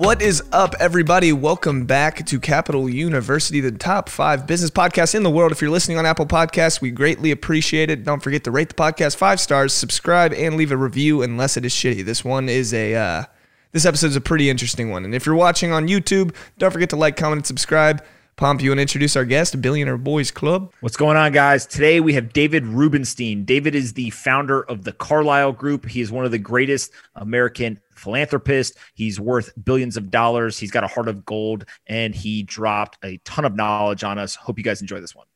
What is up, everybody? Welcome back to Capital University, the top five business podcast in the world. If you're listening on Apple Podcasts, we greatly appreciate it. Don't forget to rate the podcast five stars, subscribe, and leave a review unless it is shitty. This one is a, uh, this episode is a pretty interesting one. And if you're watching on YouTube, don't forget to like, comment, and subscribe. Pomp, you want to introduce our guest, Billionaire Boys Club? What's going on, guys? Today we have David Rubenstein. David is the founder of the Carlyle Group. He is one of the greatest American philanthropist. He's worth billions of dollars. He's got a heart of gold, and he dropped a ton of knowledge on us. Hope you guys enjoy this one.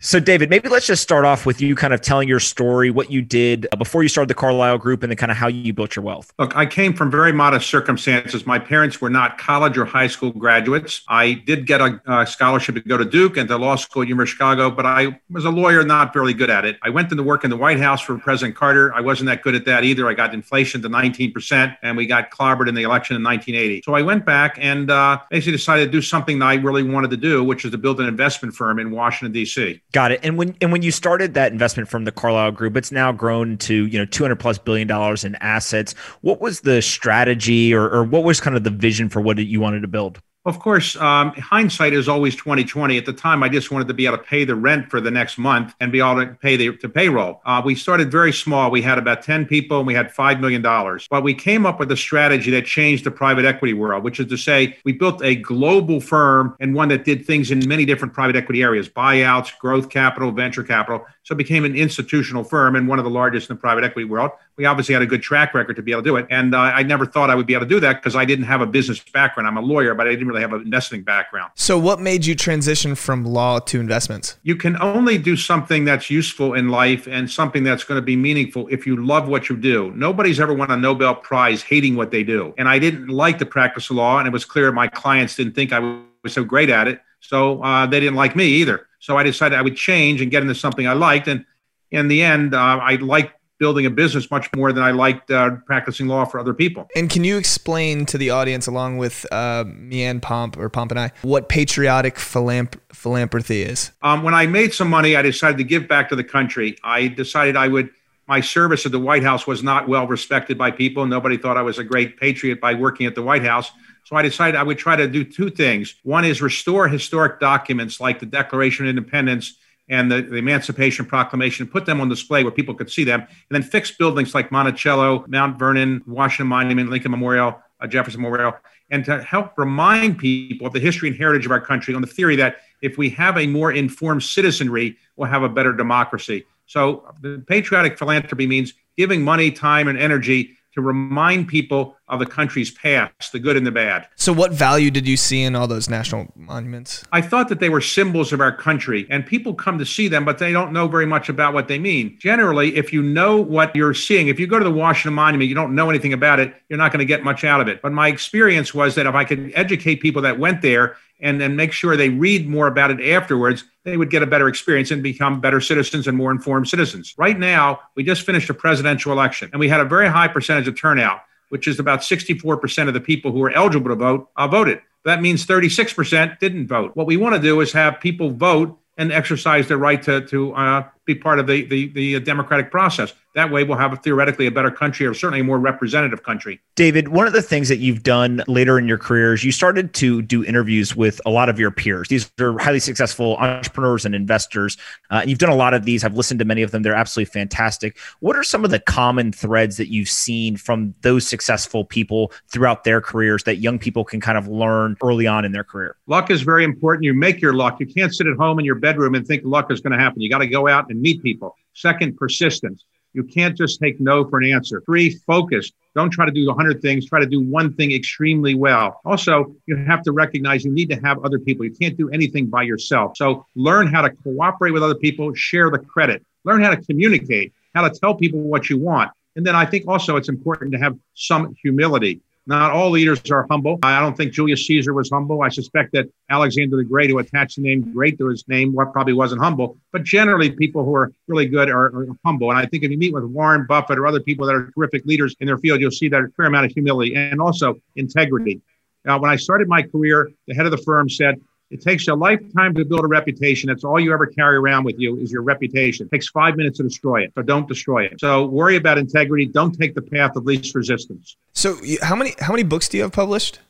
So, David, maybe let's just start off with you kind of telling your story, what you did uh, before you started the Carlyle Group, and then kind of how you built your wealth. Look, I came from very modest circumstances. My parents were not college or high school graduates. I did get a, a scholarship to go to Duke and to law school at University of Chicago, but I was a lawyer, not very good at it. I went into work in the White House for President Carter. I wasn't that good at that either. I got inflation to 19%, and we got clobbered in the election in 1980. So I went back and uh, basically decided to do something that I really wanted to do, which is to build an investment firm in Washington, D.C. Got it. And when and when you started that investment from the Carlyle Group, it's now grown to you know 200 plus billion dollars in assets. What was the strategy, or, or what was kind of the vision for what you wanted to build? Of course, um, hindsight is always 2020. At the time, I just wanted to be able to pay the rent for the next month and be able to pay the, the payroll. Uh, we started very small. We had about 10 people and we had $5 million. But we came up with a strategy that changed the private equity world, which is to say, we built a global firm and one that did things in many different private equity areas buyouts, growth capital, venture capital. So it became an institutional firm and one of the largest in the private equity world. We obviously had a good track record to be able to do it. And uh, I never thought I would be able to do that because I didn't have a business background. I'm a lawyer, but I didn't really have an investing background. So, what made you transition from law to investments? You can only do something that's useful in life and something that's going to be meaningful if you love what you do. Nobody's ever won a Nobel Prize hating what they do. And I didn't like the practice of law, and it was clear my clients didn't think I was so great at it. So, uh, they didn't like me either. So I decided I would change and get into something I liked. And in the end, uh, I liked building a business much more than I liked uh, practicing law for other people. And can you explain to the audience, along with uh, me and Pomp or Pomp and I, what patriotic philanth- philanthropy is? Um, when I made some money, I decided to give back to the country. I decided I would. My service at the White House was not well respected by people. Nobody thought I was a great patriot by working at the White House. So I decided I would try to do two things. One is restore historic documents like the Declaration of Independence and the, the, Emancipation Proclamation, put them on display where people could see them, and then fix buildings like Monticello, Mount Vernon, Washington Monument, Lincoln Memorial, uh, Jefferson Memorial, and to help remind people of the history and heritage of our country on the theory that if we have a more informed citizenry, we'll have a better democracy. So the patriotic philanthropy means giving money, time, and energy to remind people of the country's past, the good and the bad. So, what value did you see in all those national monuments? I thought that they were symbols of our country, and people come to see them, but they don't know very much about what they mean. Generally, if you know what you're seeing, if you go to the Washington Monument, you don't know anything about it, you're not going to get much out of it. But my experience was that if I could educate people that went there and then make sure they read more about it afterwards, they would get a better experience and become better citizens and more informed citizens. Right now, we just finished a presidential election and we had a very high percentage of turnout, which is about 64% of the people who are eligible to vote uh, voted. That means 36% didn't vote. What we want to do is have people vote and exercise their right to, to uh, be part of the, the, the democratic process. That way, we'll have a, theoretically a better country, or certainly a more representative country. David, one of the things that you've done later in your career is you started to do interviews with a lot of your peers. These are highly successful entrepreneurs and investors. Uh, and you've done a lot of these. I've listened to many of them. They're absolutely fantastic. What are some of the common threads that you've seen from those successful people throughout their careers that young people can kind of learn early on in their career? Luck is very important. You make your luck. You can't sit at home in your bedroom and think luck is going to happen. You got to go out and meet people. Second, persistence. You can't just take no for an answer. Three, focus. Don't try to do 100 things. Try to do one thing extremely well. Also, you have to recognize you need to have other people. You can't do anything by yourself. So learn how to cooperate with other people, share the credit, learn how to communicate, how to tell people what you want. And then I think also it's important to have some humility. Not all leaders are humble. I don't think Julius Caesar was humble. I suspect that Alexander the Great, who attached the name great to his name, probably wasn't humble. But generally, people who are really good are, are, humble. And I think if you meet with Warren Buffett or other people that are terrific leaders in their field, you'll see that a fair amount of humility and also integrity. Now, when I started my career, the head of the firm said, it takes a lifetime to build a reputation. That's all you ever carry around with you is your reputation. It takes five minutes to destroy it. So don't destroy it. So worry about integrity. Don't take the path of least resistance. So how many how many books do you have published?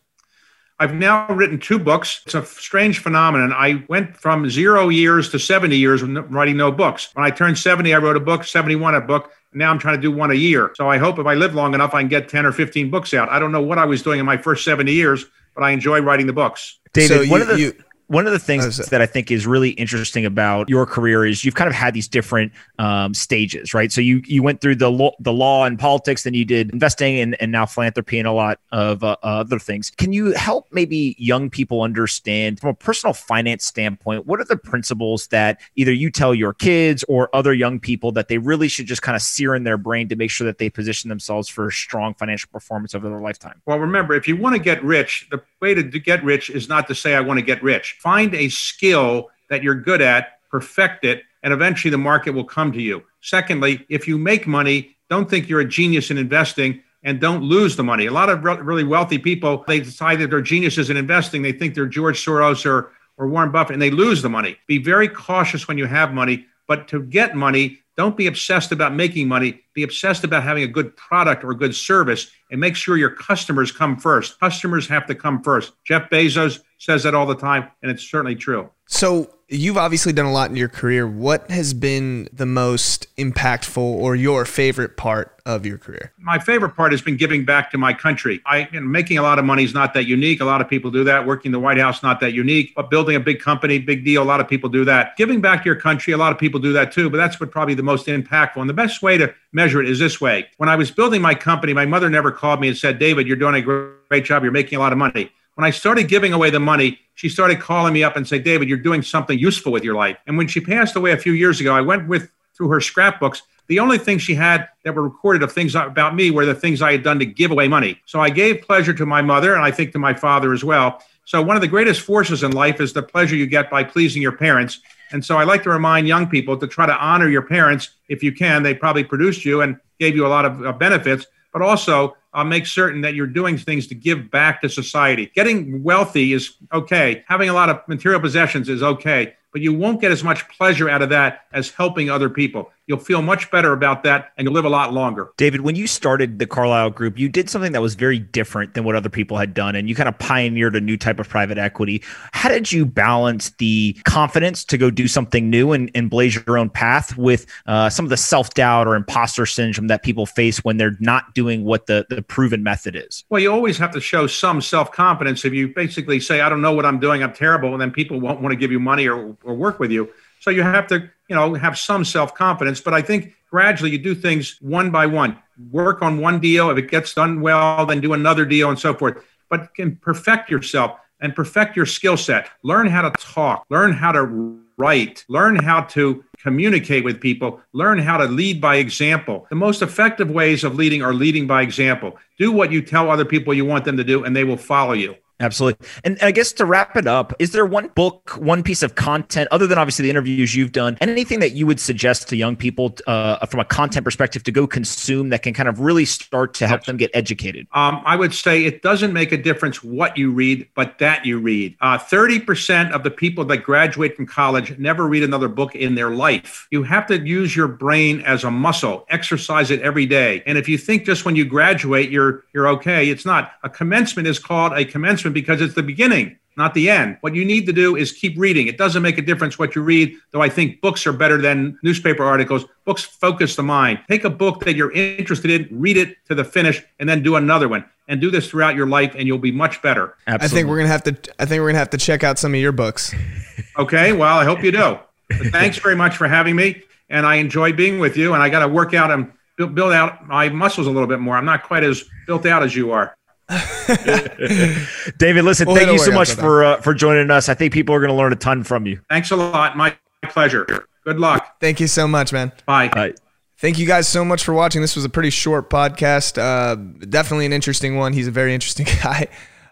I've now written two books. It's a strange phenomenon. I went from zero years to 70 years writing no books. When I turned 70, I wrote a book, 71 a book. Now I'm trying to do one a year. So I hope if I live long enough, I can get 10 or 15 books out. I don't know what I was doing in my first 70 years, but I enjoy writing the books. David, so one of the you, one of the things that I think is really interesting about your career is you've kind of had these different um, stages, right? So you you went through the law, the law and politics, then you did investing and, and now philanthropy and a lot of uh, other things. Can you help maybe young people understand from a personal finance standpoint what are the principles that either you tell your kids or other young people that they really should just kind of sear in their brain to make sure that they position themselves for strong financial performance over their lifetime? Well, remember, if you want to get rich, the way to get rich is not to say I want to get rich Find a skill that you're good at, perfect it, and eventually the market will come to you. Secondly, if you make money, don't think you're a genius in investing and don't lose the money. A lot of really wealthy people, they decide that they're geniuses in investing. They think they're George Soros or, or Warren Buffett and they lose the money. Be very cautious when you have money, but to get money, don't be obsessed about making money. Be obsessed about having a good product or a good service and make sure your customers come first. Customers have to come first. Jeff Bezos says that all the time, and it's certainly true. So, you've obviously done a lot in your career. What has been the most impactful or your favorite part of your career? My favorite part has been giving back to my country. I you know, making a lot of money is not that unique. A lot of people do that. Working the White House not that unique. But building a big company, big deal. A lot of people do that. Giving back to your country, a lot of people do that too. But that's what probably the most impactful. And the best way to measure it is this way. When I was building my company, my mother never called me and said, "David, you're doing a great job. You're making a lot of money." When I started giving away the money, she started calling me up and say, David, you're doing something useful with your life. And when she passed away a few years ago, I went with through her scrapbooks. The only thing she had that were recorded of things about me were the things I had done to give away money. So I gave pleasure to my mother and I think to my father as well. So one of the greatest forces in life is the pleasure you get by pleasing your parents. And so I like to remind young people to try to honor your parents if you can. They probably produced you and gave you a lot of uh, benefits, but also uh, make certain that you're doing things to give back to society. Getting wealthy is okay. Having a lot of material possessions is okay, but you won't get as much pleasure out of that as helping other people. You'll feel much better about that and you'll live a lot longer. David, when you started the Carlyle Group, you did something that was very different than what other people had done, and you kind of pioneered a new type of private equity. How did you balance the confidence to go do something new and, and blaze your own path with uh, some of the self doubt or imposter syndrome that people face when they're not doing what the, the proven method is? Well, you always have to show some self confidence. If you basically say, I don't know what I'm doing, I'm terrible, and then people won't want to give you money or, or work with you. So you have to you know, have some self confidence. But I think gradually you do things one by one. Work on one deal. If it gets done well, then do another deal and so forth. But can perfect yourself and perfect your skill set. Learn how to talk. Learn how to write. Learn how to communicate with people. Learn how to lead by example. The most effective ways of leading are leading by example. Do what you tell other people you want them to do, and they will follow you. Absolutely. And I guess to wrap it up, is there one book, one piece of content, other than obviously the interviews you've done, anything that you would suggest to young people uh, from a content perspective to go consume that can kind of really start to help them get educated? Um, I would say it doesn't make a difference what you read, but that you read. Uh, 30% of the people that graduate from college never read another book in their life. You have to use your brain as a muscle, exercise it every day. And if you think just when you graduate, you're, you're okay, it's not. A commencement is called a commencement because it's the beginning, not the end. What you need to do is keep reading. It doesn't make a difference what you read, though I think books are better than newspaper articles. Books focus the mind. Take a book that you're interested in, read it to the finish, and then do another one. And do this throughout your life, and you'll be much better. Absolutely. I think we're gonna have to. I think we're gonna have to check out some of your books. okay. Well, I hope you do. But thanks very much for having me, and I enjoy being with you. And I got to work out and build out my muscles a little bit more. I'm not quite as built out as you are. David, listen, well, thank you so much for uh, for joining us. I think people are going to learn a ton from you. Thanks a lot. My pleasure. Good luck. Thank you so much, man. Bye. Bye. Thank you guys so much for watching. This was a pretty short podcast. Uh, definitely an interesting one. He's a very interesting guy.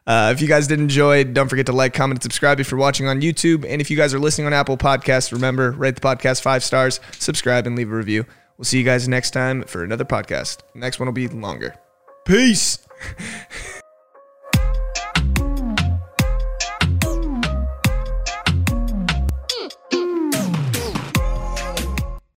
Uh, if you guys did enjoy, don't forget to like, comment, and subscribe if you're watching on YouTube. And if you guys are listening on Apple Podcasts, remember, rate the podcast five stars, subscribe, and leave a review. We'll see you guys next time for another podcast. Next one will be longer. Peace.